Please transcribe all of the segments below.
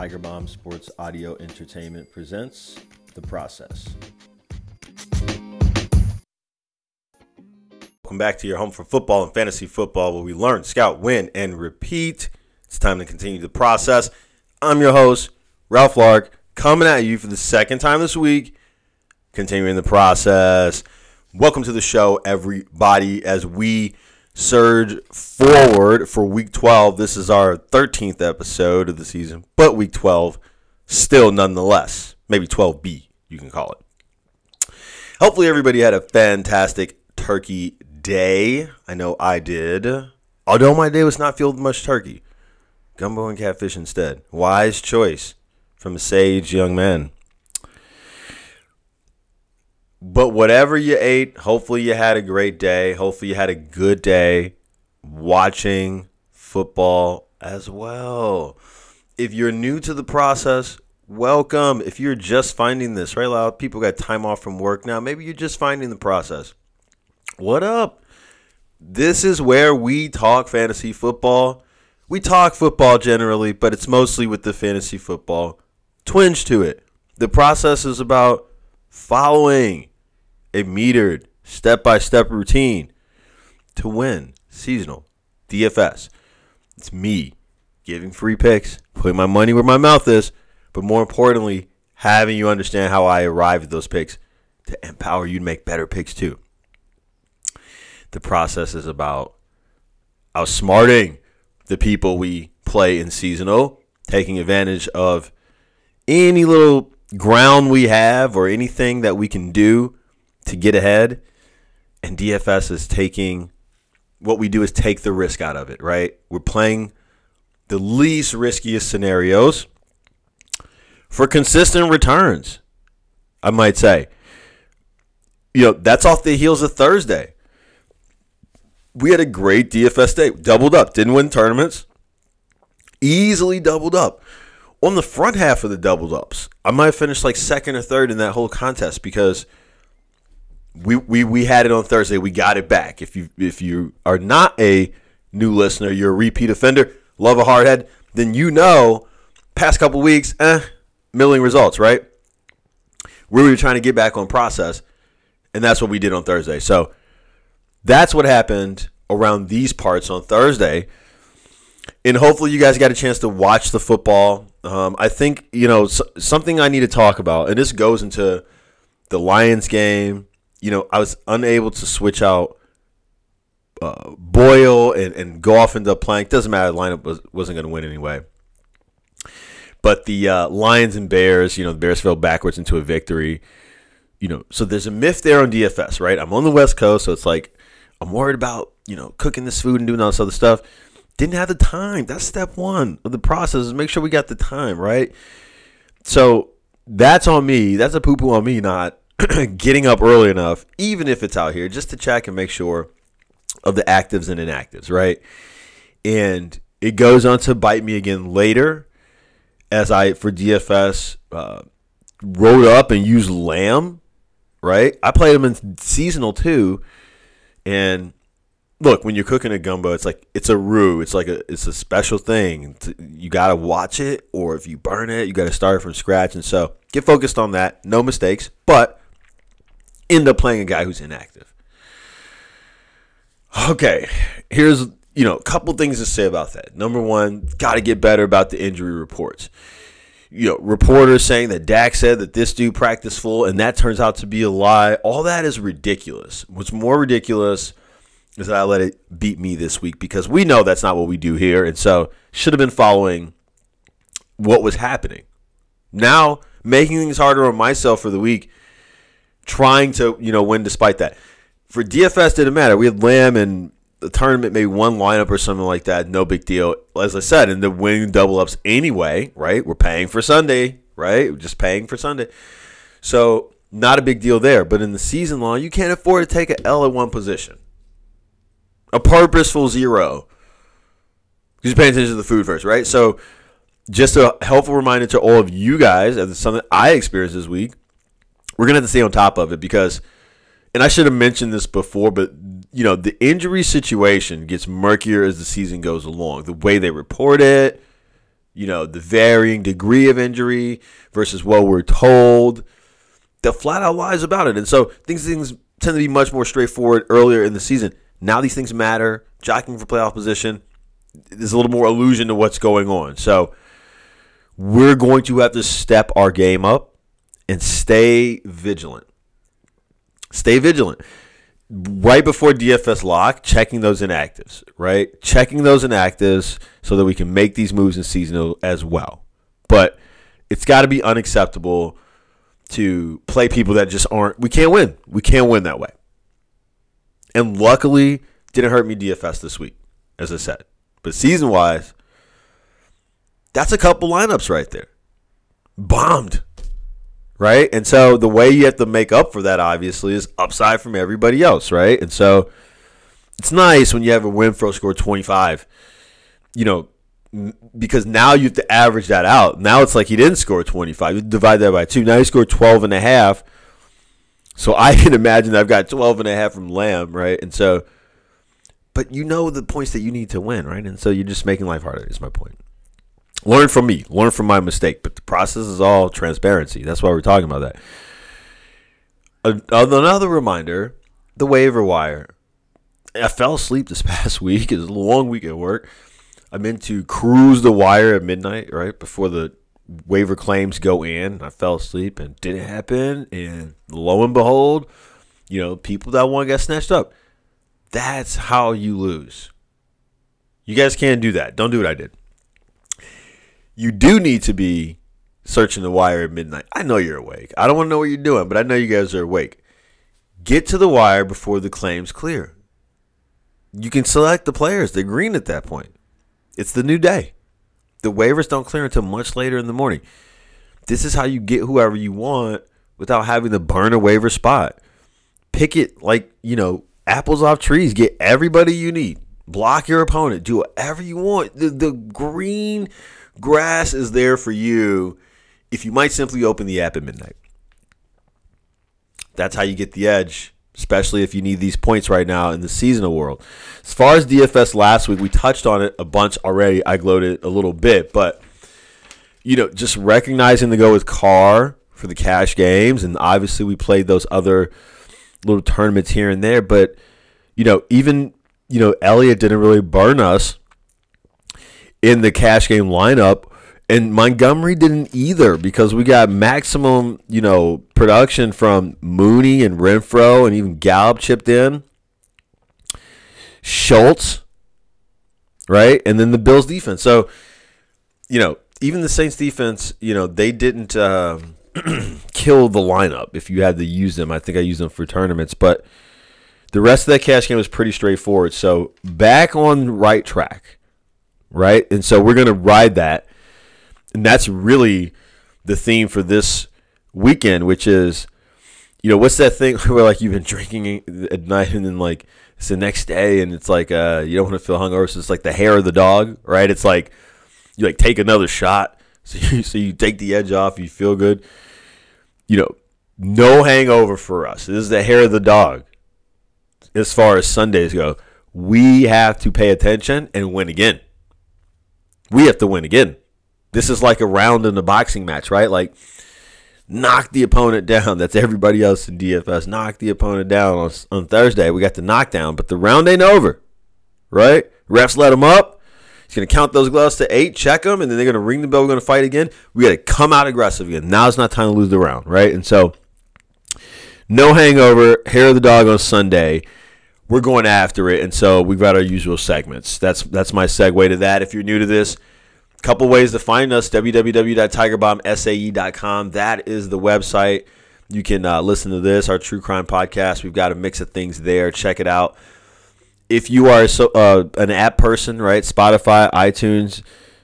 Tiger Bomb Sports Audio Entertainment presents The Process. Welcome back to your home for football and fantasy football, where we learn, scout, win, and repeat. It's time to continue the process. I'm your host, Ralph Lark, coming at you for the second time this week, continuing the process. Welcome to the show, everybody, as we surge forward for week 12. This is our 13th episode of the season, but week 12 still nonetheless. Maybe 12B, you can call it. Hopefully, everybody had a fantastic turkey day. I know I did. Although my day was not filled with much turkey, gumbo and catfish instead. Wise choice from a sage young man. But whatever you ate, hopefully you had a great day. Hopefully you had a good day watching football as well. If you're new to the process, welcome. If you're just finding this, right? A lot of people got time off from work now. Maybe you're just finding the process. What up? This is where we talk fantasy football. We talk football generally, but it's mostly with the fantasy football twinge to it. The process is about following a metered step by step routine to win seasonal DFS. It's me giving free picks, putting my money where my mouth is, but more importantly, having you understand how I arrived at those picks to empower you to make better picks too. The process is about outsmarting the people we play in seasonal, taking advantage of any little ground we have or anything that we can do to get ahead. And DFS is taking what we do is take the risk out of it, right? We're playing the least riskiest scenarios for consistent returns, I might say. You know, that's off the heels of Thursday. We had a great DFS day, doubled up, didn't win tournaments, easily doubled up. On the front half of the doubled ups, I might have finished like second or third in that whole contest because – we, we we had it on Thursday. We got it back. If you if you are not a new listener, you're a repeat offender, love a hardhead, then you know past couple weeks, eh, milling results, right? We were trying to get back on process, and that's what we did on Thursday. So that's what happened around these parts on Thursday. And hopefully, you guys got a chance to watch the football. Um, I think you know something I need to talk about, and this goes into the Lions game you know, I was unable to switch out uh, Boyle and, and go off into plank. Doesn't matter. The lineup was, wasn't going to win anyway. But the uh, Lions and Bears, you know, the Bears fell backwards into a victory. You know, so there's a myth there on DFS, right? I'm on the West Coast, so it's like I'm worried about, you know, cooking this food and doing all this other stuff. Didn't have the time. That's step one of the process is make sure we got the time, right? So that's on me. That's a poo poo on me, not getting up early enough, even if it's out here, just to check and make sure of the actives and inactives, right? And it goes on to bite me again later as I, for DFS, uh, wrote up and used Lamb, right? I played him in seasonal too. And look, when you're cooking a gumbo, it's like it's a roux. It's like a it's a special thing. You gotta watch it, or if you burn it, you gotta start from scratch. And so get focused on that. No mistakes, but end up playing a guy who's inactive. Okay, here's you know a couple things to say about that. Number one, got to get better about the injury reports. You know, reporters saying that Dak said that this dude practiced full, and that turns out to be a lie. All that is ridiculous. What's more ridiculous is that I let it beat me this week because we know that's not what we do here, and so should have been following what was happening. Now making things harder on myself for the week trying to you know win despite that. For DFS, didn't matter. We had Lamb and the tournament, maybe one lineup or something like that. No big deal. As I said, and the winning double ups anyway, right? We're paying for Sunday, right? We're just paying for Sunday. So not a big deal there. But in the season long, you can't afford to take an L at one position. A purposeful zero. Just paying attention to the food first, right? So just a helpful reminder to all of you guys, and something I experienced this week we're gonna have to stay on top of it because, and I should have mentioned this before, but you know the injury situation gets murkier as the season goes along. The way they report it, you know, the varying degree of injury versus what we're told. The flat out lies about it. And so things things tend to be much more straightforward earlier in the season. Now these things matter. Jockeying for playoff position. There's a little more illusion to what's going on. So we're going to have to step our game up and stay vigilant. Stay vigilant. Right before DFS lock, checking those inactives, right? Checking those inactives so that we can make these moves in seasonal as well. But it's got to be unacceptable to play people that just aren't. We can't win. We can't win that way. And luckily, didn't hurt me DFS this week, as I said. But season wise, that's a couple lineups right there. Bombed. Right? And so the way you have to make up for that, obviously, is upside from everybody else, right? And so it's nice when you have a Renfrow score 25, you know, because now you have to average that out. Now it's like he didn't score 25. You divide that by two. Now he scored 12 and a half. So I can imagine I've got 12 and a half from Lamb, right? And so, but you know the points that you need to win, right? And so you're just making life harder, is my point. Learn from me, learn from my mistake. But the process is all transparency. That's why we're talking about that. Another reminder the waiver wire. I fell asleep this past week. It was a long week at work. I meant to cruise the wire at midnight, right before the waiver claims go in. I fell asleep and didn't happen. And lo and behold, you know, people that want to get snatched up. That's how you lose. You guys can't do that. Don't do what I did. You do need to be searching the wire at midnight. I know you're awake. I don't want to know what you're doing, but I know you guys are awake. Get to the wire before the claims clear. You can select the players. They're green at that point. It's the new day. The waivers don't clear until much later in the morning. This is how you get whoever you want without having to burn a waiver spot. Pick it like, you know, apples off trees. Get everybody you need. Block your opponent. Do whatever you want. The, the green grass is there for you if you might simply open the app at midnight. That's how you get the edge especially if you need these points right now in the seasonal world. As far as DFS last week, we touched on it a bunch already. I gloated a little bit, but you know, just recognizing to go with Carr for the cash games, and obviously we played those other little tournaments here and there, but you know, even you know, Elliott didn't really burn us in the cash game lineup and Montgomery didn't either because we got maximum, you know, production from Mooney and Renfrow and even Gallup chipped in. Schultz, right? And then the Bills defense. So, you know, even the Saints defense, you know, they didn't uh, kill the lineup if you had to use them. I think I used them for tournaments, but the rest of that cash game was pretty straightforward. So back on right track, right? And so we're going to ride that and that's really the theme for this weekend, which is, you know, what's that thing where like you've been drinking at night and then like it's the next day and it's like uh you don't want to feel hungover, so it's like the hair of the dog, right? It's like you like take another shot, so you, so you take the edge off, you feel good. You know, no hangover for us. This is the hair of the dog. As far as Sundays go, we have to pay attention and win again. We have to win again. This is like a round in a boxing match, right? Like knock the opponent down. That's everybody else in DFS. Knock the opponent down on, on Thursday. We got the knockdown, but the round ain't over, right? Refs let him up. He's going to count those gloves to eight, check them, and then they're going to ring the bell. We're going to fight again. We got to come out aggressive again. Now it's not time to lose the round, right? And so, no hangover, hair of the dog on Sunday. We're going after it, and so we've got our usual segments. That's that's my segue to that. If you're new to this, Couple ways to find us www.tigerbombsae.com. That is the website. You can uh, listen to this, our true crime podcast. We've got a mix of things there. Check it out. If you are so, uh, an app person, right? Spotify, iTunes,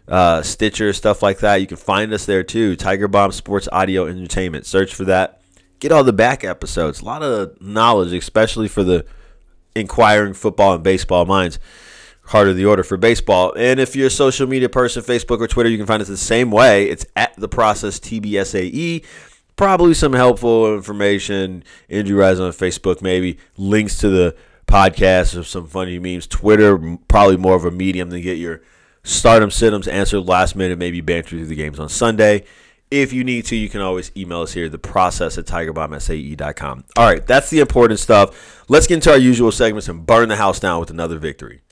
uh, Stitcher, stuff like that, you can find us there too. Tiger Bomb Sports Audio Entertainment. Search for that. Get all the back episodes. A lot of knowledge, especially for the inquiring football and baseball minds. Heart of the Order for baseball. And if you're a social media person, Facebook or Twitter, you can find us the same way. It's at the process TBSAE. Probably some helpful information. Andrew Rise on Facebook, maybe links to the podcast or some funny memes. Twitter, probably more of a medium to get your stardom situms, answered last minute, maybe banter through the games on Sunday. If you need to, you can always email us here, the process at tigerbombsae.com. All right, that's the important stuff. Let's get into our usual segments and burn the house down with another victory.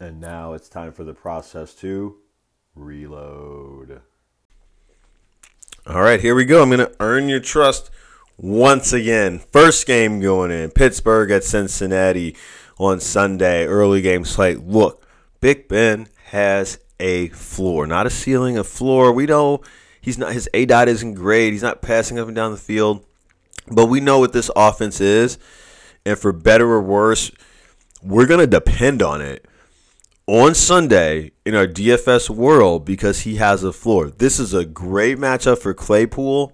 And now it's time for the process to reload. All right, here we go. I'm going to earn your trust once again. First game going in Pittsburgh at Cincinnati on Sunday. Early game slate. Look, Big Ben has a floor, not a ceiling, a floor. We know he's not his A dot isn't great. He's not passing up and down the field, but we know what this offense is, and for better or worse, we're gonna depend on it on Sunday in our DFS world because he has a floor. This is a great matchup for Claypool.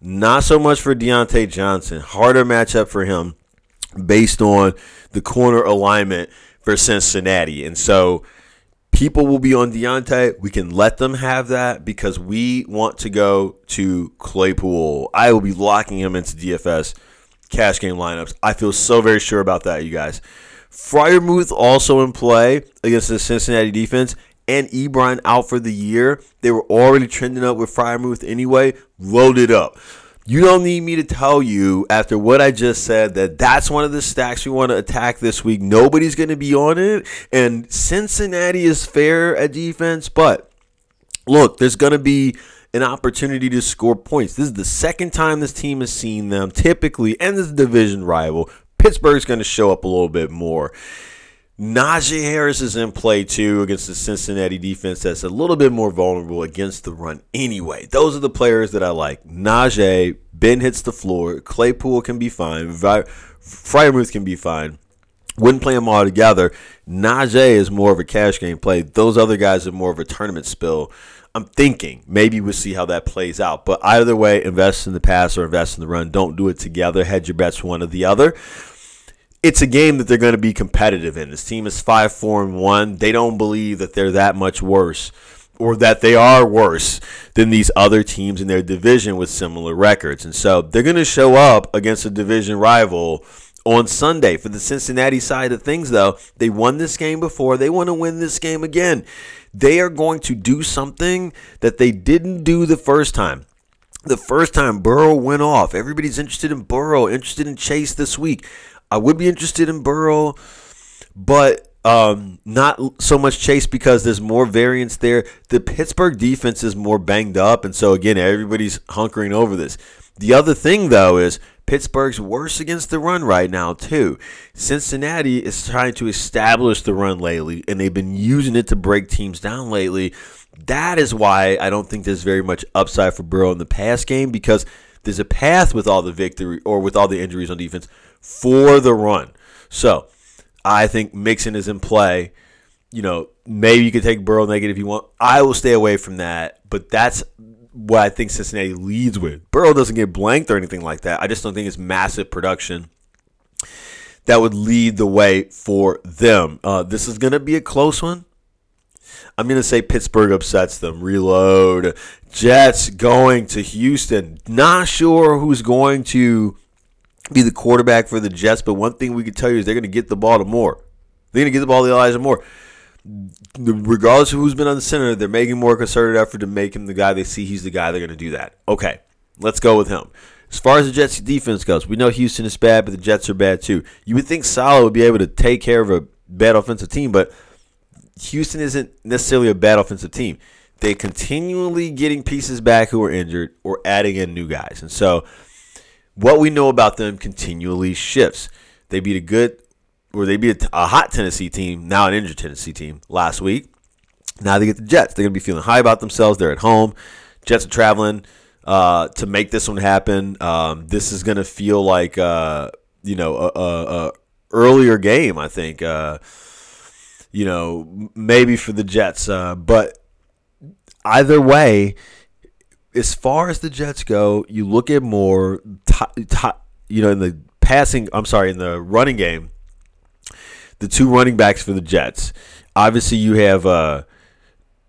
Not so much for Diontae Johnson. Harder matchup for him based on the corner alignment for Cincinnati. And so people will be on Diontae. We can let them have that because we want to go to Claypool. I will be locking him into DFS cash game lineups. I feel so very sure about that, you guys. Freiermuth also in play against the Cincinnati defense, and Ebron out for the year. They were already trending up with Freiermuth anyway. loaded up. You don't need me to tell you after what I just said that that's one of the stacks we want to attack this week. Nobody's going to be on it, and Cincinnati is fair at defense, but look, there's going to be an opportunity to score points. This is the second time this team has seen them typically, and this division rival Pittsburgh's going to show up a little bit more. Najee Harris is in play too against the Cincinnati defense that's a little bit more vulnerable against the run anyway. Those are the players that I like. Najee, Ben hits the floor, Claypool can be fine, Freiermuth can be fine. Wouldn't play them all together. Najee is more of a cash game play. Those other guys are more of a tournament spill. I'm thinking maybe we'll see how that plays out. But either way, invest in the pass or invest in the run. Don't do it together. Hedge your bets one or the other. It's a game that they're going to be competitive in. This team is five, four, and one. They don't believe that they're that much worse or that they are worse than these other teams in their division with similar records. And so they're going to show up against a division rival on Sunday. For the Cincinnati side of things, though, they won this game before. They want to win this game again. They are going to do something that they didn't do the first time. The first time Burrow went off, everybody's interested in Burrow, interested in Chase this week. I would be interested in Burrow, but um, not so much Chase because there's more variance there. The Pittsburgh defense is more banged up, and so again, everybody's hunkering over this. The other thing, though, is Pittsburgh's worse against the run right now, too. Cincinnati is trying to establish the run lately, and they've been using it to break teams down lately. That is why I don't think there's very much upside for Burrow in the pass game because there's a path with all the victory or with all the injuries on defense for the run. So I think Mixon is in play. You know, maybe you could take Burrow negative if you want. I will stay away from that, but that's what I think Cincinnati leads with. Burrow doesn't get blanked or anything like that. I just don't think it's massive production that would lead the way for them. Uh, this is going to be a close one. I'm going to say Pittsburgh upsets them. Reload. Jets going to Houston. Not sure who's going to be the quarterback for the Jets, but one thing we can tell you is they're going to get the ball to Moore. They're going to get the ball to Elijah Moore regardless of who's been on the center, they're making more concerted effort to make him the guy they see he's the guy they're going to do that. Okay, let's go with him. As far as the Jets' defense goes, we know Houston is bad, but the Jets are bad too. You would think Saleh would be able to take care of a bad offensive team, but Houston isn't necessarily a bad offensive team. They're continually getting pieces back who are injured or adding in new guys. And so what we know about them continually shifts. They beat a good or they beat a hot Tennessee team, now an injured Tennessee team last week. Now they get the Jets. They're going to be feeling high about themselves. They're at home. Jets are traveling uh, to make this one happen. Um, this is going to feel like uh, you know a, a, a, earlier game. I think uh, you know maybe for the Jets, uh, but either way, as far as the Jets go, you look at more. T- t- you know, in the passing. I'm sorry, in the running game the two running backs for the Jets. Obviously, you have uh,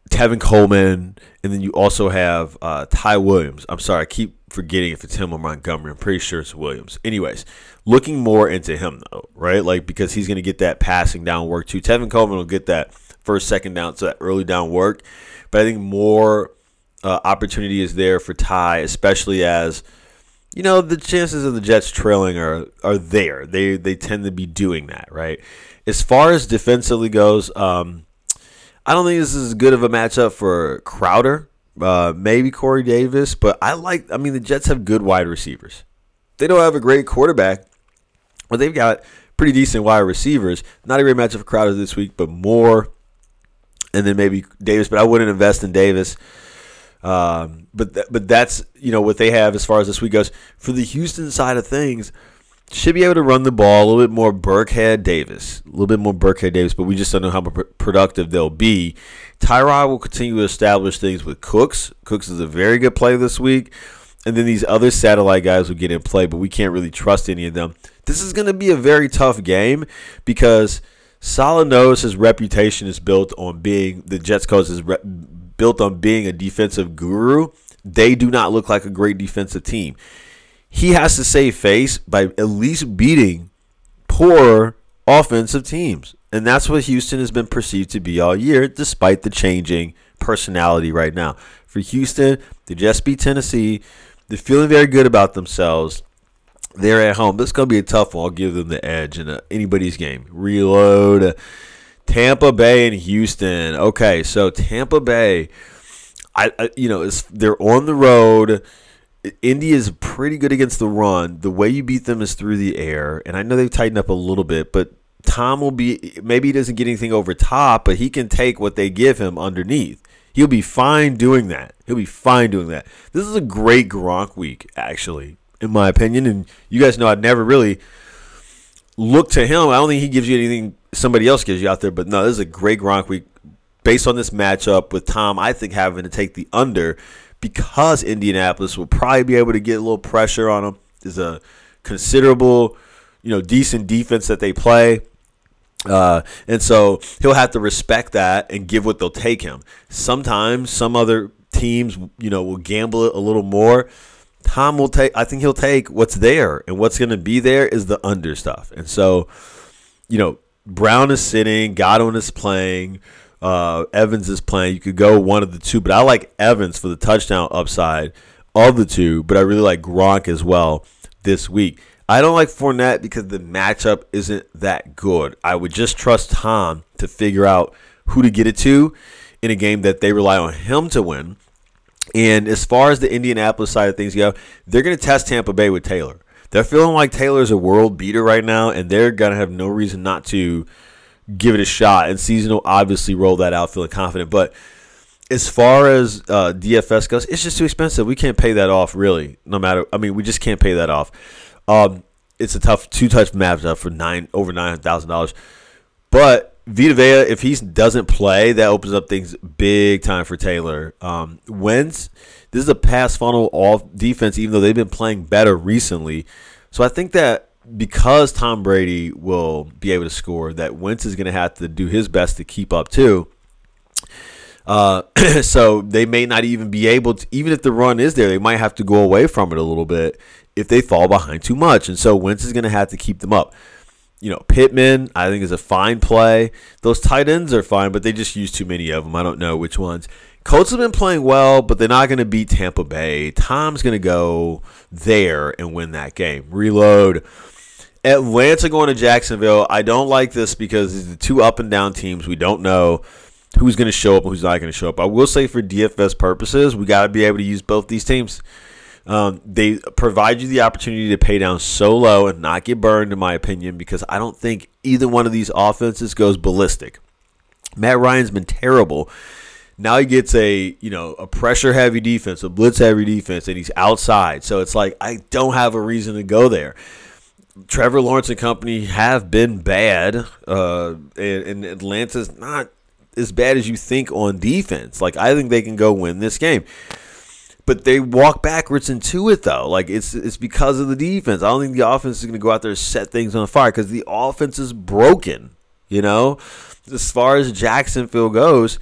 Tevin Coleman, and then you also have uh, Ty Williams. I'm sorry, I keep forgetting if it's him or Montgomery. I'm pretty sure it's Williams. Anyways, looking more into him though, right? Like because he's going to get that passing down work too. Tevin Coleman will get that first, second down, so that early down work. But I think more uh, opportunity is there for Ty, especially as you know the chances of the Jets trailing are are there. They they tend to be doing that, right? As far as defensively goes, um, I don't think this is as good of a matchup for Crowder. Uh, maybe Corey Davis, but I like. I mean, the Jets have good wide receivers. They don't have a great quarterback, but they've got pretty decent wide receivers. Not a great matchup for Crowder this week, but more, and then maybe Davis. But I wouldn't invest in Davis. Um, but th- but that's you know what they have as far as this week goes. For the Houston side of things, should be able to run the ball a little bit more Burkhead Davis, a little bit more Burkhead Davis, but we just don't know how productive they'll be. Tyrod will continue to establish things with Cooks. Cooks is a very good play this week. And then these other satellite guys will get in play, but we can't really trust any of them. This is going to be a very tough game because Saleh knows his reputation is built on being the Jets coach is re- built on being a defensive guru. They do not look like a great defensive team he has to save face by at least beating poor offensive teams. And that's what Houston has been perceived to be all year, despite the changing personality right now. For Houston, they just beat Tennessee. They're feeling very good about themselves. They're at home. This is going to be a tough one. I'll give them the edge in a, anybody's game. Reload. Tampa Bay and Houston. Okay, so Tampa Bay, I, I you know, they're on the road. Indy is pretty good against the run. The way you beat them is through the air, and I know they've tightened up a little bit, but Tom will be maybe he doesn't get anything over top, but he can take what they give him underneath. He'll be fine doing that. He'll be fine doing that. This is a great Gronk week, actually, in my opinion. And you guys know I'd never really look to him. I don't think he gives you anything somebody else gives you out there, but no, this is a great Gronk week based on this matchup with Tom. I think having to take the under because Indianapolis will probably be able to get a little pressure on them. There's a considerable, you know, decent defense that they play. Uh, and so he'll have to respect that and give what they'll take him. Sometimes some other teams, you know, will gamble it a little more. Tom will take, I think he'll take what's there, and what's going to be there is the under stuff. And so, you know, Brown is sitting, Godwin is playing uh, Evans is playing. You could go one of the two, but I like Evans for the touchdown upside of the two, but I really like Gronk as well this week. I don't like Fournette because the matchup isn't that good. I would just trust Tom to figure out who to get it to in a game that they rely on him to win. And as far as the Indianapolis side of things go, they're going to test Tampa Bay with Taylor. They're feeling like Taylor's a world beater right now, and they're going to have no reason not to give it a shot. And seasonal obviously roll that out feeling confident. But as far as uh, DFS goes, it's just too expensive. We can't pay that off, really. No matter, I mean, we just can't pay that off. Um, it's a tough two touch matchup for nine over nine thousand dollars. But Vita Vea, if he doesn't play, that opens up things big time for Taylor. Um, Wentz, this is a pass funnel off defense, even though they've been playing better recently. So I think that because Tom Brady will be able to score, that Wentz is going to have to do his best to keep up too. Uh, so they may not even be able to, even if the run is there, they might have to go away from it a little bit if they fall behind too much. And so Wentz is going to have to keep them up. You know, Pittman, I think, is a fine play. Those tight ends are fine, but they just use too many of them. I don't know which ones. Colts have been playing well, but they're not going to beat Tampa Bay. Tom's going to go there and win that game. Reload. Atlanta going to Jacksonville. I don't like this because it's the two up and down teams. We don't know who's going to show up and who's not going to show up. I will say for DFS purposes, we got to be able to use both these teams. Um, they provide you the opportunity to pay down so low and not get burned, in my opinion, because I don't think either one of these offenses goes ballistic. Matt Ryan's been terrible. Now he gets a you know a pressure heavy defense, a blitz heavy defense, and he's outside. So it's like I don't have a reason to go there. Trevor Lawrence and company have been bad, uh, and, and Atlanta's not as bad as you think on defense. Like I think they can go win this game, but they walk backwards into it though. Like it's it's because of the defense. I don't think the offense is going to go out there and set things on fire because the offense is broken. You know, as far as Jacksonville goes,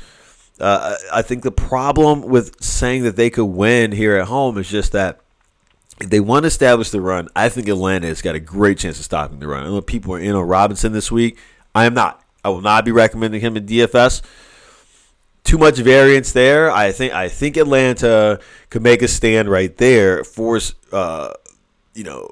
Uh, I think the problem with saying that they could win here at home is just that if they want to establish the run, I think Atlanta has got a great chance of stopping the run. I know people are in on Robinson this week. I am not. I will not be recommending him in DFS. Too much variance there. I think I think Atlanta could make a stand right there, force uh, you know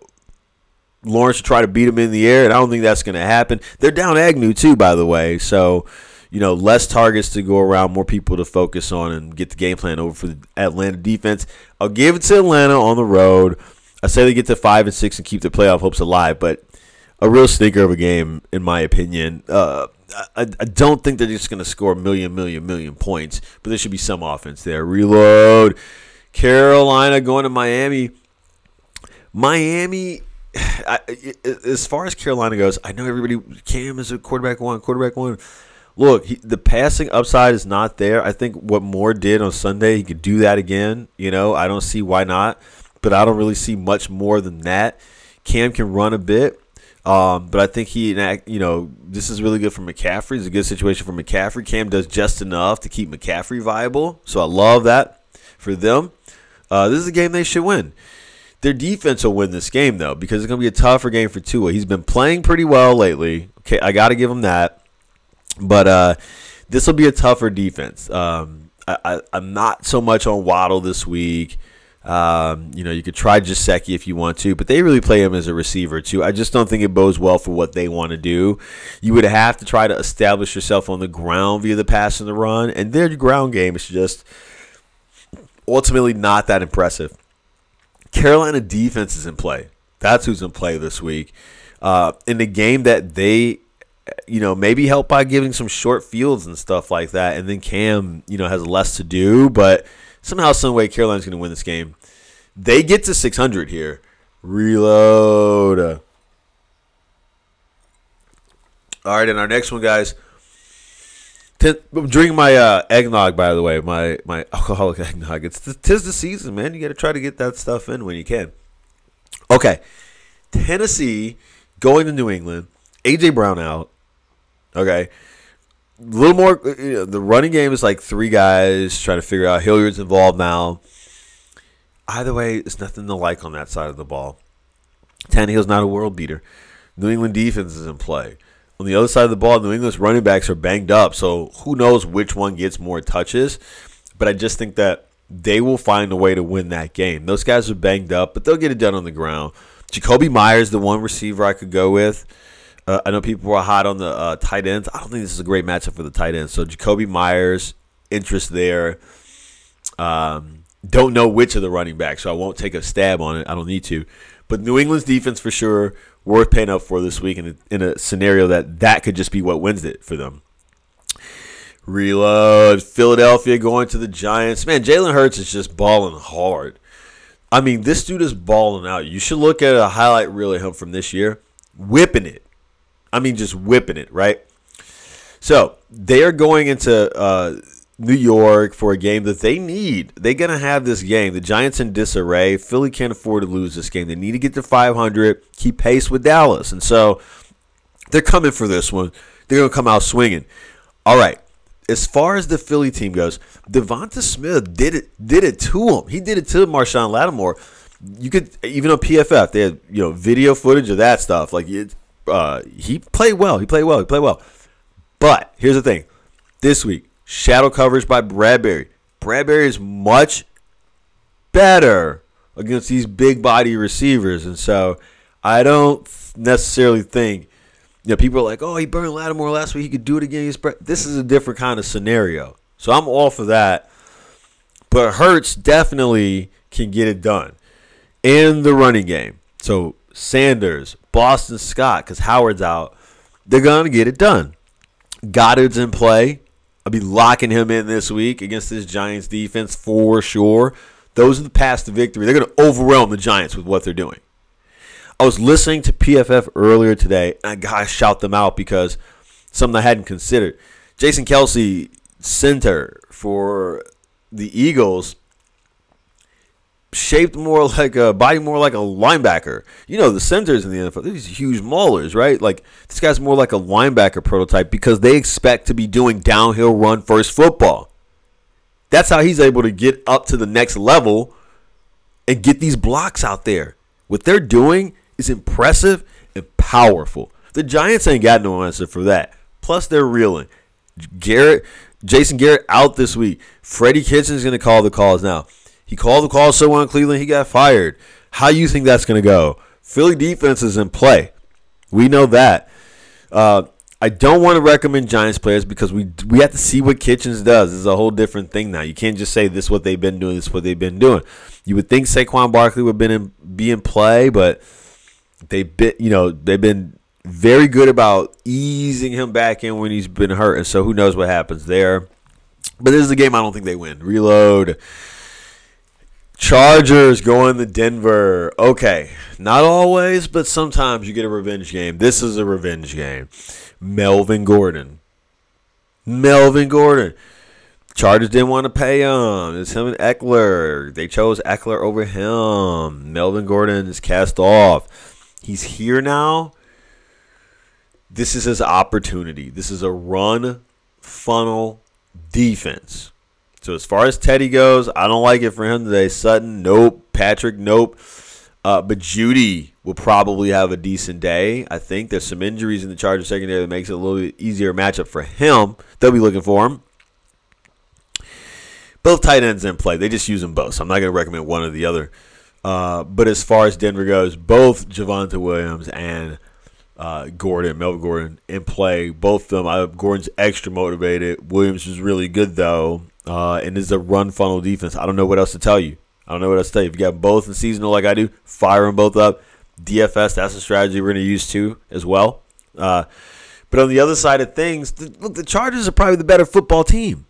Lawrence to try to beat him in the air, and I don't think that's going to happen. They're down Agnew too, by the way, so you know less targets to go around, more people to focus on, and get the game plan over for the Atlanta defense. I'll give it to Atlanta on the road. I say they get to five and six and keep their playoff hopes alive, but a real stinker of a game, in my opinion. Uh, I, I don't think they're just going to score a million, million, million points, but there should be some offense there. Reload. Carolina going to Miami. Miami, I, as far as Carolina goes, I know everybody, Cam is a quarterback one, quarterback one. Look, he, the passing upside is not there. I think what Moore did on Sunday, he could do that again. You know, I don't see why not, but I don't really see much more than that. Cam can run a bit. Um, but I think he, you know, this is really good for McCaffrey. It's a good situation for McCaffrey. Cam does just enough to keep McCaffrey viable, so I love that for them. Uh, this is a game they should win. Their defense will win this game though, because it's going to be a tougher game for Tua. He's been playing pretty well lately. Okay, I got to give him that. But uh, this will be a tougher defense. Um, I, am not so much on Waddle this week. Um, you know, you could try Gesicki if you want to, but they really play him as a receiver too. I just don't think it bodes well for what they want to do. You would have to try to establish yourself on the ground via the pass and the run, and their ground game is just ultimately not that impressive. Carolina defense is in play. That's who's in play this week. Uh, in the game that they, you know, maybe help by giving some short fields and stuff like that, and then Cam, you know, has less to do, but somehow, some way, Carolina's going to win this game. They get to 600 here. Reload. All right, and our next one, guys. I'm drinking my uh, eggnog, by the way, my my alcoholic eggnog. It's the, tis the season, man. You got to try to get that stuff in when you can. Okay, Tennessee going to New England. AJ Brown out. Okay, a little more. Uh, you know, the running game is like three guys trying to figure out. Hilliard's involved now. Either way, it's nothing to like on that side of the ball. Tannehill's not a world beater. New England defense is in play. On the other side of the ball, New England's running backs are banged up, so who knows which one gets more touches. But I just think that they will find a way to win that game. Those guys are banged up, but they'll get it done on the ground. Jakobi Meyers, the one receiver I could go with. Uh, I know people were hot on the uh, tight ends. I don't think this is a great matchup for the tight ends. So Jakobi Meyers, interest there. Um, don't know which of the running backs, so I won't take a stab on it. I don't need to. But New England's defense for sure worth paying up for this week in a, in a scenario that that could just be what wins it for them. Reload. Philadelphia going to the Giants. Man, Jalen Hurts is just balling hard. I mean, this dude is balling out. You should look at a highlight reel of him from this year. Whipping it. I mean, just whipping it, right? So they are going into uh, New York for a game that they need. They're going to have this game. The Giants in disarray. Philly can't afford to lose this game. They need to get to 500, keep pace with Dallas. And so they're coming for this one. They're going to come out swinging. All right. As far as the Philly team goes, Devonta Smith did it did it to him. He did it to Marshon Lattimore. You could even on PFF, they had you know video footage of that stuff. Like it, uh, he played well. He played well. He played well. But here's the thing: this week, shadow coverage by Bradberry. Bradberry is much better against these big body receivers, and so I don't necessarily think. You know, people are like, "Oh, he burned Lattimore last week. He could do it again." This is a different kind of scenario, so I'm all for that. But Hurts definitely can get it done in the running game. So Sanders, Boston Scott, because Howard's out, they're going to get it done. Goedert's in play. I'll be locking him in this week against this Giants defense for sure. Those are the paths to victory. They're going to overwhelm the Giants with what they're doing. I was listening to PFF earlier today, and I gotta shout them out because something I hadn't considered. Jason Kelce, center for the Eagles, shaped more like a body more like a linebacker. You know, the centers in the NFL, these huge maulers, right? Like this guy's more like a linebacker prototype because they expect to be doing downhill run first football. That's how he's able to get up to the next level and get these blocks out there. What they're doing is impressive and powerful. The Giants ain't got no answer for that. Plus, they're reeling. Garrett, Jason Garrett out this week. Freddie Kitchens going to call the calls now. He called the call so in Cleveland, he got fired. How you think that's going to go? Philly defense is in play. We know that. Uh, I don't want to recommend Giants players because we we have to see what Kitchens does. It's a whole different thing now. You can't just say this is what they've been doing. This is what they've been doing. You would think Saquon Barkley would been in, be in play, but they bit you know they've been very good about easing him back in when he's been hurt, and so who knows what happens there. But this is a game I don't think they win. Reload. Chargers going to Denver. Okay, not always, but sometimes you get a revenge game. This is a revenge game. Melvin Gordon. Melvin Gordon. Chargers didn't want to pay him. It's him and Ekeler. They chose Ekeler over him. Melvin Gordon is cast off. He's here now. This is his opportunity. This is a run funnel defense. So as far as Teddy goes, I don't like it for him today. Sutton, nope. Patrick, nope. Uh, but Jeudy will probably have a decent day. I think there's some injuries in the Chargers secondary that makes it a little bit easier matchup for him. They'll be looking for him. Both tight ends in play. They just use them both. So I'm not going to recommend one or the other. Uh, but as far as Denver goes, both Javonte Williams and uh, Gordon, Melvin Gordon in play. Both of them. I, Gordon's extra motivated. Williams is really good though, uh, and is a run funnel defense. I don't know what else to tell you. I don't know what else to tell you. If you got both in seasonal like I do, fire them both up. DFS, that's a strategy we're going to use too as well. Uh, but on the other side of things, the, look, the Chargers are probably the better football team.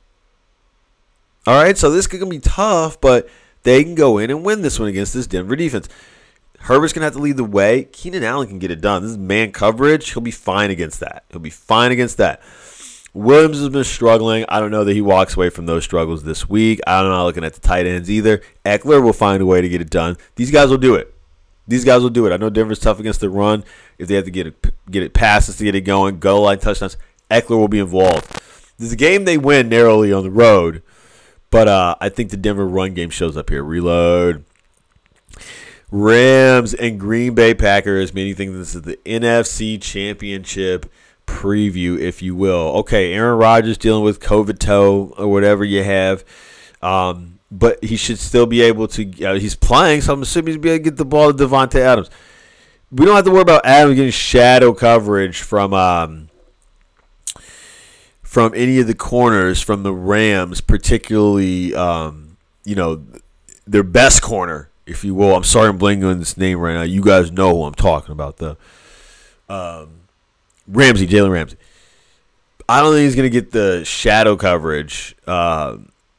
All right, so this could be tough, but they can go in and win this one against this Denver defense. Herbert's gonna have to lead the way. Keenan Allen can get it done. This is man coverage. He'll be fine against that. He'll be fine against that. Williams has been struggling. I don't know that he walks away from those struggles this week. I'm not looking at the tight ends either. Ekeler will find a way to get it done. These guys will do it. These guys will do it. I know Denver's tough against the run. If they have to get it, get it passes to get it going, goal line touchdowns, Ekeler will be involved. This is a game they win narrowly on the road, but uh, I think the Denver run game shows up here. Reload. Rams and Green Bay Packers. Many think this is the NFC Championship preview, if you will. Okay, Aaron Rodgers dealing with COVID toe or whatever you have. Um, but he should still be able to. Uh, he's playing, so I'm assuming he's be able to get the ball to Davante Adams. We don't have to worry about Adams getting shadow coverage from um, from any of the corners from the Rams, particularly um, you know their best corner if you will. I'm sorry I'm blanking on this name right now. You guys know who I'm talking about, the um, Ramsey, Jalen Ramsey. I don't think he's going to get the shadow coverage uh,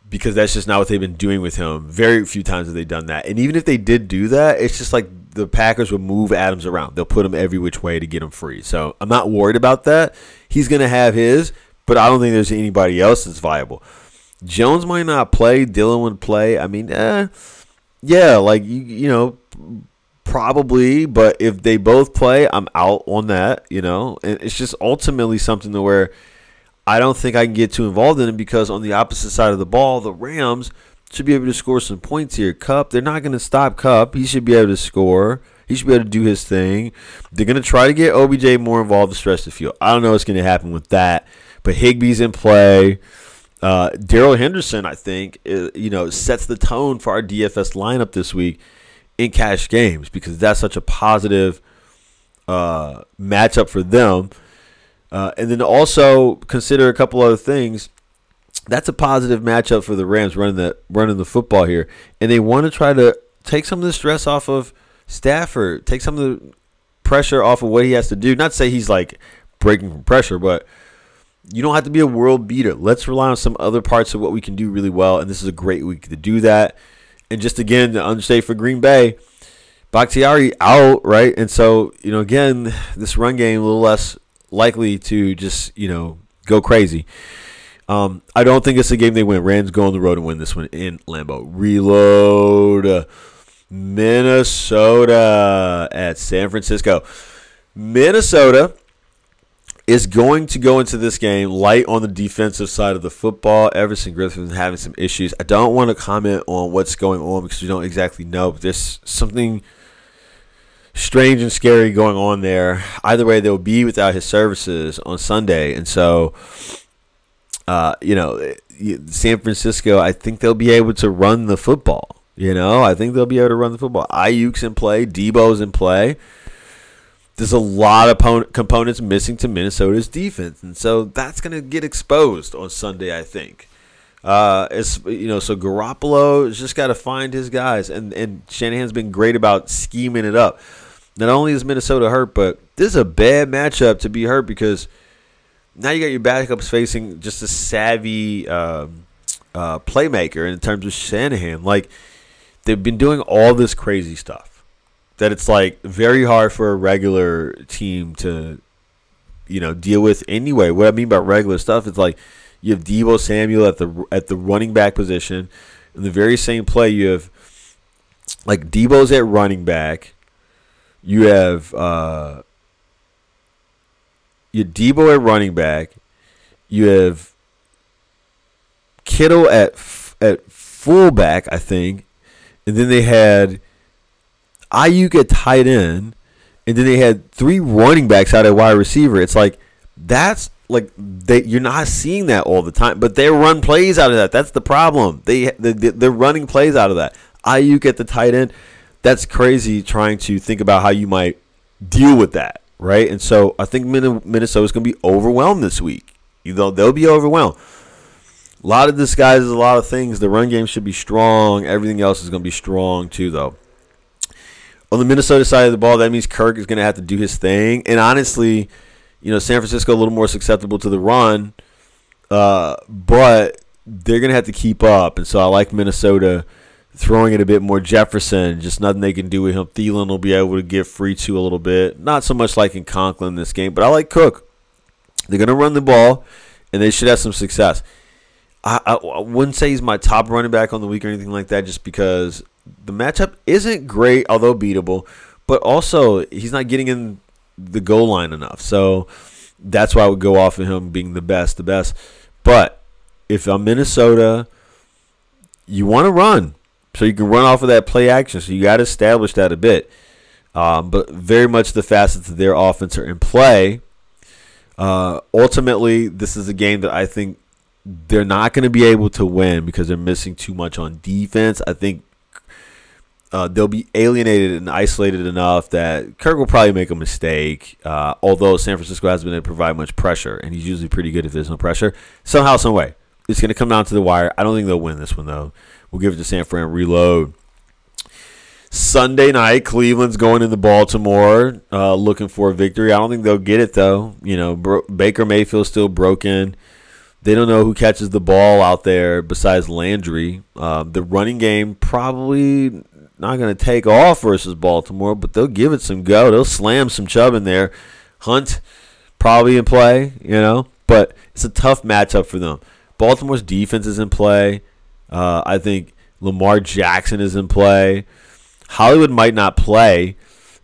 because that's just not what they've been doing with him. Very few times have they done that. And even if they did do that, it's just like the Packers would move Adams around. They'll put him every which way to get him free. So I'm not worried about that. He's going to have his, but I don't think there's anybody else that's viable. Jones might not play. Dillon would play. I mean, eh yeah, like you, you know, probably. But if they both play, I'm out on that. You know, and it's just ultimately something to where I don't think I can get too involved in it because on the opposite side of the ball, the Rams should be able to score some points here. Kupp, they're not going to stop Kupp. He should be able to score. He should be able to do his thing. They're going to try to get OBJ more involved to stretch the field. I don't know what's going to happen with that, but Higbee's in play. Uh, Darrell Henderson, I think, you know, sets the tone for our DFS lineup this week in cash games because that's such a positive uh, matchup for them. Uh, and then also consider a couple other things. That's a positive matchup for the Rams running the running the football here, and they want to try to take some of the stress off of Stafford, take some of the pressure off of what he has to do. Not to say he's like breaking from pressure, but you don't have to be a world beater. Let's rely on some other parts of what we can do really well, and this is a great week to do that. And just again to understate for Green Bay, Bakhtiari out, right? And so, you know, again, this run game a little less likely to just, you know, go crazy. Um, I don't think it's a game they win. Rams go on the road and win this one in Lambeau. Reload. Minnesota at San Francisco. Minnesota is going to go into this game light on the defensive side of the football. Everson Griffen having some issues. I don't want to comment on what's going on because we don't exactly know, but there's something strange and scary going on there. Either way, they'll be without his services on Sunday. And so, uh, you know, San Francisco, I think they'll be able to run the football. You know, I think they'll be able to run the football. Aiyuk's in play, Deebo's in play there's a lot of components missing to Minnesota's defense, and so that's going to get exposed on Sunday, I think. Uh, it's you know, so Garoppolo has just got to find his guys, and and Shanahan's been great about scheming it up. Not only is Minnesota hurt, but this is a bad matchup to be hurt because now you got your backups facing just a savvy uh, uh, playmaker in terms of Shanahan. Like they've been doing all this crazy stuff that it's like very hard for a regular team to, you know, deal with anyway. What I mean by regular stuff is like you have Deebo Samuel at the at the running back position. In the very same play, you have like Deebo's at running back. You have uh, you Deebo at running back. You have Kittle at at fullback, I think, and then they had Aiyuk at tight end, and then they had three running backs out at wide receiver. It's like that's like they you're not seeing that all the time, but they run plays out of that. That's the problem. They they they're running plays out of that. Aiyuk at the tight end. That's crazy. Trying to think about how you might deal with that, right? And so I think Minnesota's going to be overwhelmed this week. You know, they'll be overwhelmed. A lot of disguises, a lot of things. The run game should be strong. Everything else is going to be strong too, though on the Minnesota side of the ball, that means Kirk is going to have to do his thing. And honestly, you know, San Francisco a little more susceptible to the run, uh, but they're going to have to keep up. And so I like Minnesota throwing it a bit more Jefferson. Just nothing they can do with him. Thielen will be able to get free to a little bit. Not so much like in Conklin this game, but I like Cook. They're going to run the ball, and they should have some success. I, I, I wouldn't say he's my top running back on the week or anything like that, just because the matchup isn't great, although beatable. But also, he's not getting in the goal line enough. So that's why I would go off of him being the best, the best. But if I'm Minnesota, you want to run. So you can run off of that play action. So you got to establish that a bit. Um, but very much the facets of their offense are in play. Uh, ultimately, this is a game that I think they're not going to be able to win because they're missing too much on defense. I think uh, they'll be alienated and isolated enough that Kirk will probably make a mistake. Uh, although San Francisco hasn't been able to provide much pressure, and he's usually pretty good if there's no pressure. Somehow, some way, it's going to come down to the wire. I don't think they'll win this one though. We'll give it to San Fran. Reload. Sunday night, Cleveland's going into Baltimore, uh, looking for a victory. I don't think they'll get it though. You know, Bro- Baker Mayfield's still broken. They don't know who catches the ball out there besides Landry. Uh, the running game probably not going to take off versus Baltimore, but they'll give it some go. They'll slam some Chubb in there. Hunt probably in play, you know, but it's a tough matchup for them. Baltimore's defense is in play. Uh, I think Lamar Jackson is in play. Hollywood might not play.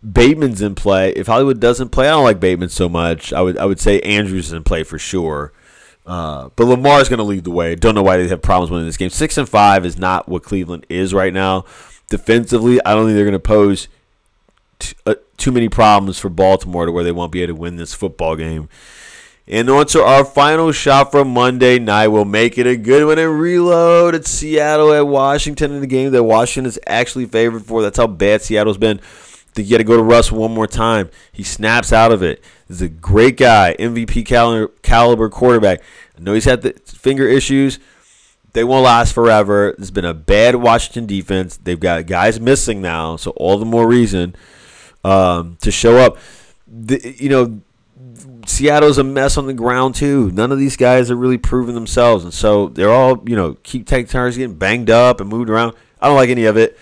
Bateman's in play. If Hollywood doesn't play, I don't like Bateman so much. I would I would say Andrews is in play for sure. Uh, but Lamar is going to lead the way. Don't know why they have problems winning this game. Six and five is not what Cleveland is right now defensively, I don't think they're going to pose t- uh, too many problems for Baltimore to where they won't be able to win this football game. And on to our final shot from Monday night. We'll make it a good one and reload. It's Seattle at Washington in the game that Washington is actually favored for. That's how bad Seattle's been. You got to go to Russ one more time. He snaps out of it. He's a great guy, MVP caliber, caliber quarterback. I know he's had the finger issues they won't last forever. There's been a bad Washington defense. They've got guys missing now, so all the more reason um, to show up. The, you know, Seattle's a mess on the ground too. None of these guys are really proving themselves, and so they're all you know keep taking turns getting banged up and moved around. I don't like any of it.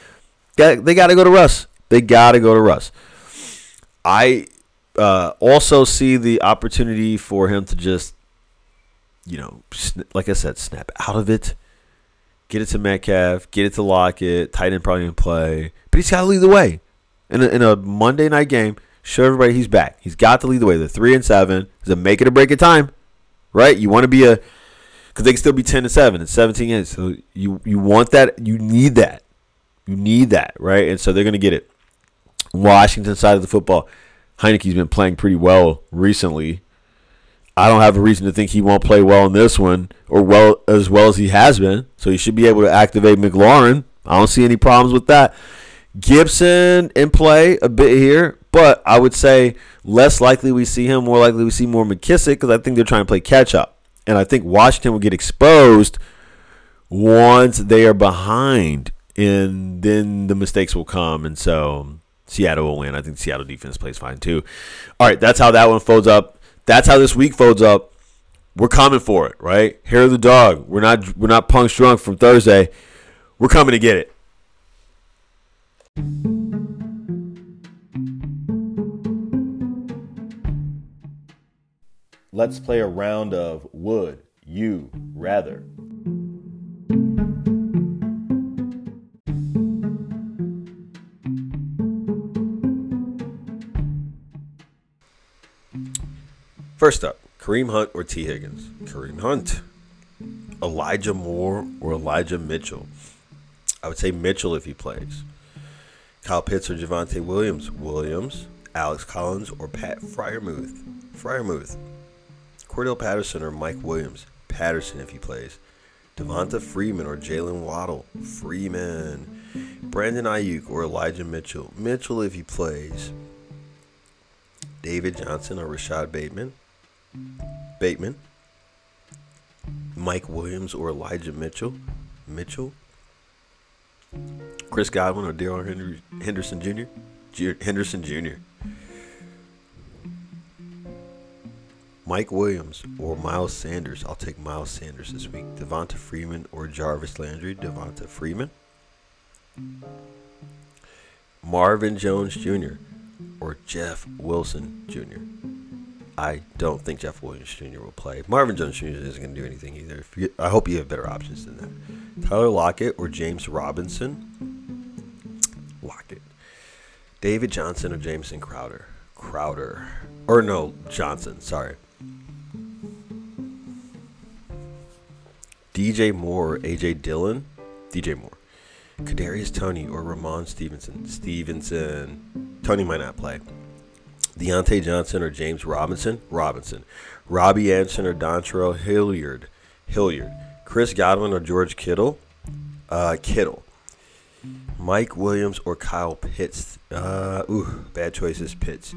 They got to go to Russ. They got to go to Russ. I uh, also see the opportunity for him to just you know, like I said, snap out of it, get it to Metcalf, get it to Lockett, tight end probably in play, but he's got to lead the way. In a, in a Monday night game, Show everybody he's back. He's got to lead the way. The three and seven is a make it or break it time, right? You want to be a because they can still be ten and seven and seventeen games. So you you want that. You need that. You need that, right? And so they're gonna get it. Washington side of the football, Heinicke's been playing pretty well recently. I don't have a reason to think he won't play well in this one or well as well as he has been. So he should be able to activate McLaurin. I don't see any problems with that. Gibson in play a bit here, but I would say less likely we see him. More likely we see more McKissic because I think they're trying to play catch up, and I think Washington will get exposed once they are behind, and then the mistakes will come, and so Seattle will win. I think Seattle defense plays fine too. All right, that's how that one folds up. That's how this week folds up. We're coming for it, right? Hair of the dog. We're not we're not punks drunk from Thursday. We're coming to get it. Let's play a round of would you rather. First up, Kareem Hunt or T. Higgins? Kareem Hunt. Elijah Moore or Elijah Mitchell? I would say Mitchell if he plays. Kyle Pitts or Javonte Williams? Williams. Alex Collins or Pat Freiermuth? Freiermuth. Cordell Patterson or Mike Williams? Patterson if he plays. Devonta Freeman or Jalen Waddle? Freeman. Brandon Aiyuk or Elijah Mitchell? Mitchell if he plays. David Johnson or Rashod Bateman? Bateman, Mike Williams or Elijah Mitchell, Mitchell, Chris Godwin or Darrell Henderson Jr., Henderson Jr., Mike Williams or Miles Sanders. I'll take Miles Sanders this week. Devonta Freeman or Jarvis Landry. Devonta Freeman. Marvin Jones Jr. or Jeff Wilson Jr. I don't think Jeff Williams Jr. will play. Marvin Jones Jr. isn't going to do anything either. You, I hope you have better options than that. Tyler Lockett or James Robinson? Lockett. David Johnson or Jameson Crowder? Crowder. Or no, Johnson, sorry. DJ Moore or AJ Dillon? DJ Moore. Kadarius Toney or Ramon Stevenson? Stevenson. Toney might not play. Diontae Johnson or James Robinson? Robinson. Robbie Anderson or Dontrell Hilliard? Hilliard. Chris Godwin or George Kittle? Uh, Kittle. Mike Williams or Kyle Pitts? Uh, ooh, bad choices. Pitts.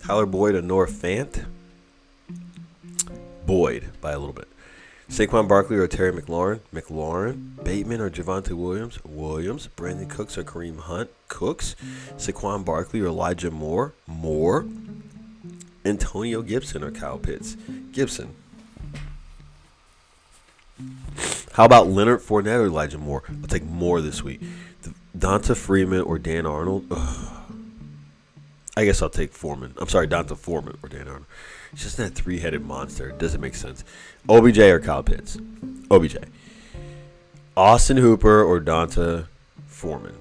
Tyler Boyd or Noah Fant? Boyd by a little bit. Saquon Barkley or Terry McLaurin? McLaurin. Bateman or Javonte Williams? Williams. Brandin Cooks or Kareem Hunt? Cooks. Saquon Barkley or Elijah Moore? Moore. Antonio Gibson or Kyle Pitts? Gibson. How about Leonard Fournette or Elijah Moore? I'll take Moore this week. Donta Freeman or Dan Arnold? Ugh. I guess I'll take Foreman. I'm sorry, D'Onta Foreman or Dan Arnold. It's just that three headed monster. It doesn't make sense. OBJ or Kyle Pitts? OBJ. Austin Hooper or D'Onta Foreman?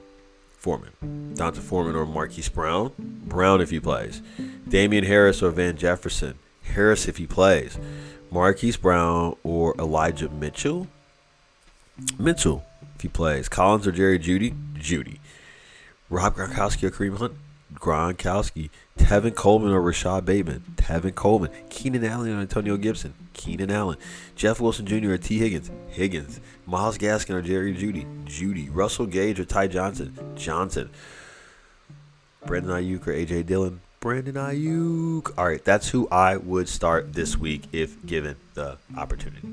Foreman. D'Onta Foreman or Marquise Brown? Brown if he plays. Damien Harris or Van Jefferson? Harris if he plays. Marquise Brown or Elijah Mitchell? Mitchell if he plays. Collins or Jerry Jeudy? Jeudy. Rob Gronkowski or Kareem Hunt? Gronkowski. Tevin Coleman or Rashod Bateman? Tevin Coleman. Keenan Allen or Antonio Gibson? Keenan Allen. Jeff Wilson Jr. or T. Higgins? Higgins. Myles Gaskin or Jerry Jeudy, Jeudy, Russell Gage or Ty Johnson? Johnson. Brandon Aiyuk or AJ Dillon? Brandon Aiyuk. All right, that's who I would start this week if given the opportunity.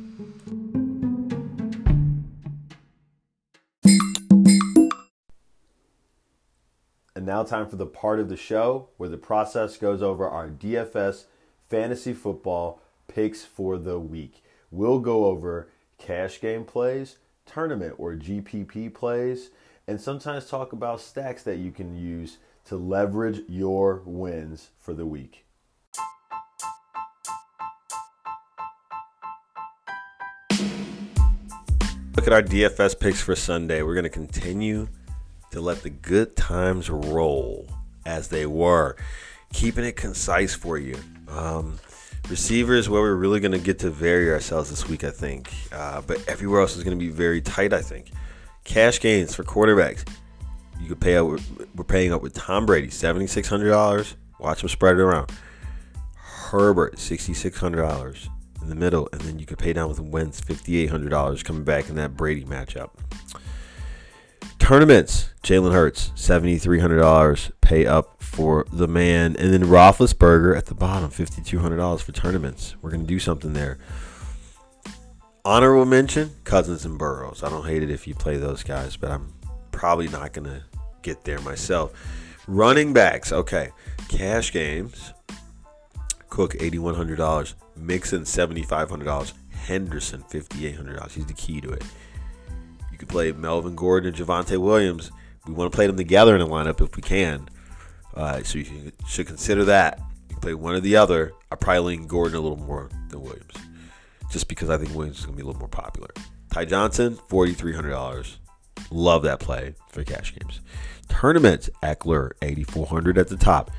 And now, time for the part of the show where the process goes over our DFS fantasy football picks for the week. We'll go over cash game plays, tournament or GPP plays, and sometimes talk about stacks that you can use to leverage your wins for the week. Look at our DFS picks for Sunday. We're going to continue to let the good times roll as they were. Keeping it concise for you. Um, receivers, where we're really going to get to vary ourselves this week, I think. Uh, but everywhere else is going to be very tight, I think. Cash gains for quarterbacks. You could pay out. We're paying up with Tom Brady, seventy six hundred dollars. Watch him spread it around. Herbert, sixty six hundred dollars in the middle, and then you could pay down with Wentz, fifty eight hundred dollars coming back in that Brady matchup. Tournaments, Jalen Hurts, seventy three hundred dollars. Pay up for the man, and then Roethlisberger at the bottom, fifty two hundred dollars for tournaments. We're gonna do something there. Honorable mention: Cousins and Burrows. I don't hate it if you play those guys, but I'm probably not gonna get there myself. Running backs, okay. Cash games. Cook eighty one hundred dollars. Mixon seventy five hundred dollars. Henderson fifty eight hundred dollars. He's the key to it. You could play Melvin Gordon and Javonte Williams. We want to play them together in a lineup if we can. Uh, so you should consider that. You play one or the other. I probably lean Gordon a little more than Williams, just because I think Williams is going to be a little more popular. Ty Johnson, forty three hundred dollars. Love that play for cash games. Tournaments, Ekeler, 8400 at the top.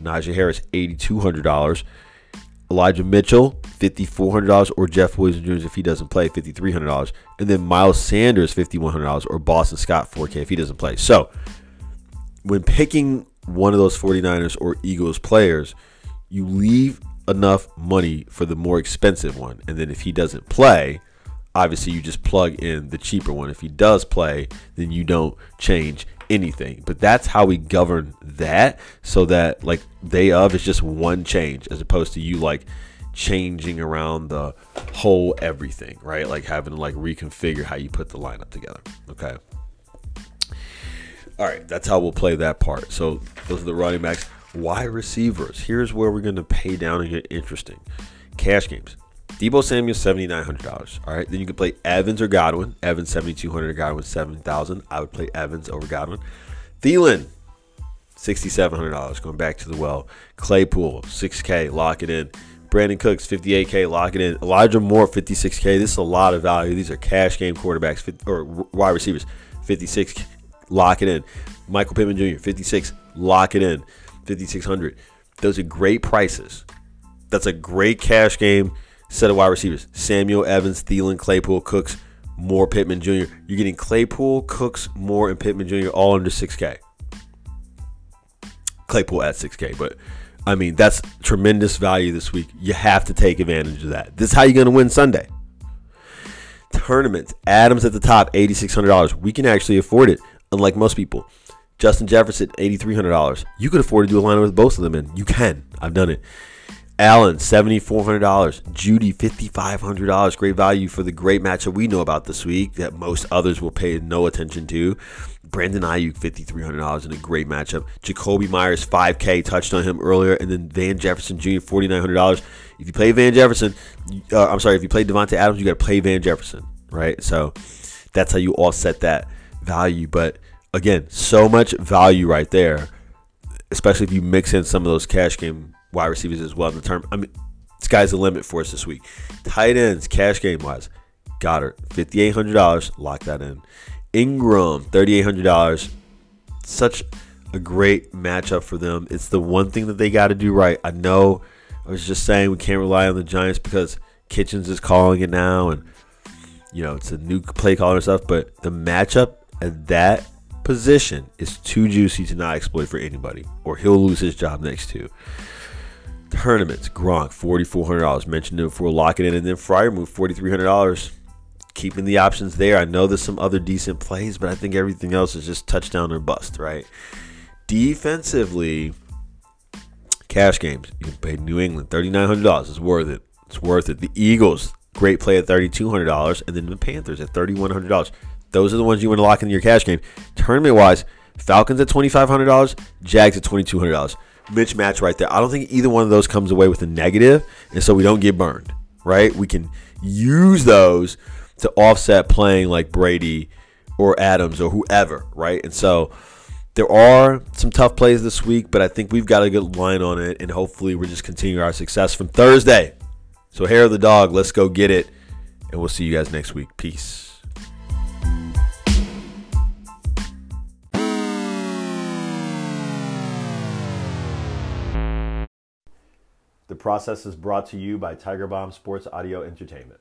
Najee Harris, $8,200. Elijah Mitchell, $5,400. Or Jeff Williams Jr., if he doesn't play, $5,300. And then Miles Sanders, $5,100. Or Boston Scott, 4K, if he doesn't play. So, when picking one of those 49ers or Eagles players, you leave enough money for the more expensive one. And then if he doesn't play, obviously you just plug in the cheaper one. If he does play, then you don't change anything. But that's how we govern that so that like day of is just one change as opposed to you like changing around the whole everything, right? Like having to like reconfigure how you put the lineup together. Okay. All right, that's how we'll play that part. So those are the running backs. Wide receivers. Here's where we're going to pay down and get interesting. Cash games. Deebo Samuel, seventy nine hundred dollars. All right, then you can play Evans or Godwin. Evans seventy two hundred. Godwin seven thousand. I would play Evans over Godwin. Thielen, sixty seven hundred dollars. Going back to the well. Claypool, six K. Lock it in. Brandin Cooks, 58K, lock it in. Elijah Moore, 56K. This is a lot of value. These are cash game quarterbacks or wide receivers, 56, lock it in. Michael Pittman Jr., 56, lock it in. 5,600. Those are great prices. That's a great cash game set of wide receivers. Samuel Evans, Thielen, Claypool, Cooks, Moore, Pittman Jr. You're getting Claypool, Cooks, Moore, and Pittman Jr. all under 6K. Claypool at 6K, but I mean, that's tremendous value this week. You have to take advantage of that. This is how you're going to win Sunday. Tournaments. Adams at the top, $8,600. We can actually afford it, unlike most people. Justin Jefferson, $8,300. You could afford to do a lineup with both of them in. You can. I've done it. Allen, $7,400. Jeudy, $5,500. Great value for the great matchup we know about this week that most others will pay no attention to. Brandon Aiyuk, $5,300 in a great matchup. Jakobi Meyers, 5K, touched on him earlier. And then Van Jefferson Jr., $4,900. If you play Van Jefferson, uh, I'm sorry, if you play Davante Adams, you got to play Van Jefferson, right? So that's how you offset that value. But again, so much value right there, especially if you mix in some of those cash game wide receivers as well in the term. I mean, sky's the limit for us this week. Tight ends, cash game wise, Goedert, $5,800. Lock that in. Ingram, $3,800. Such a great matchup for them. It's the one thing that they got to do right. I know I was just saying we can't rely on the Giants because Kitchens is calling it now and, you know, it's a new play caller and stuff, but the matchup at that position is too juicy to not exploit for anybody, or he'll lose his job next to. Tournaments, Gronk, $4,400. Mentioned it before, locking in. And then Freiermuth, $4,300 keeping the options there. I know there's some other decent plays, but I think everything else is just touchdown or bust, right? Defensively, cash games. You can pay New England $3,900. It's worth it. It's worth it. The Eagles, great play at $3,200. And then the Panthers at $3,100. Those are the ones you want to lock in your cash game. Tournament wise, Falcons at $2,500, Jags at $2,200. Mitch match right there. I don't think either one of those comes away with a negative, and so we don't get burned, right? We can use those to offset playing like Brady or Adams or whoever, right? And so there are some tough plays this week, but I think we've got a good line on it, and hopefully we're just continuing our success from Thursday. So hair of the dog, let's go get it, and we'll see you guys next week. Peace. The process is brought to you by Tiger Bomb Sports Audio Entertainment.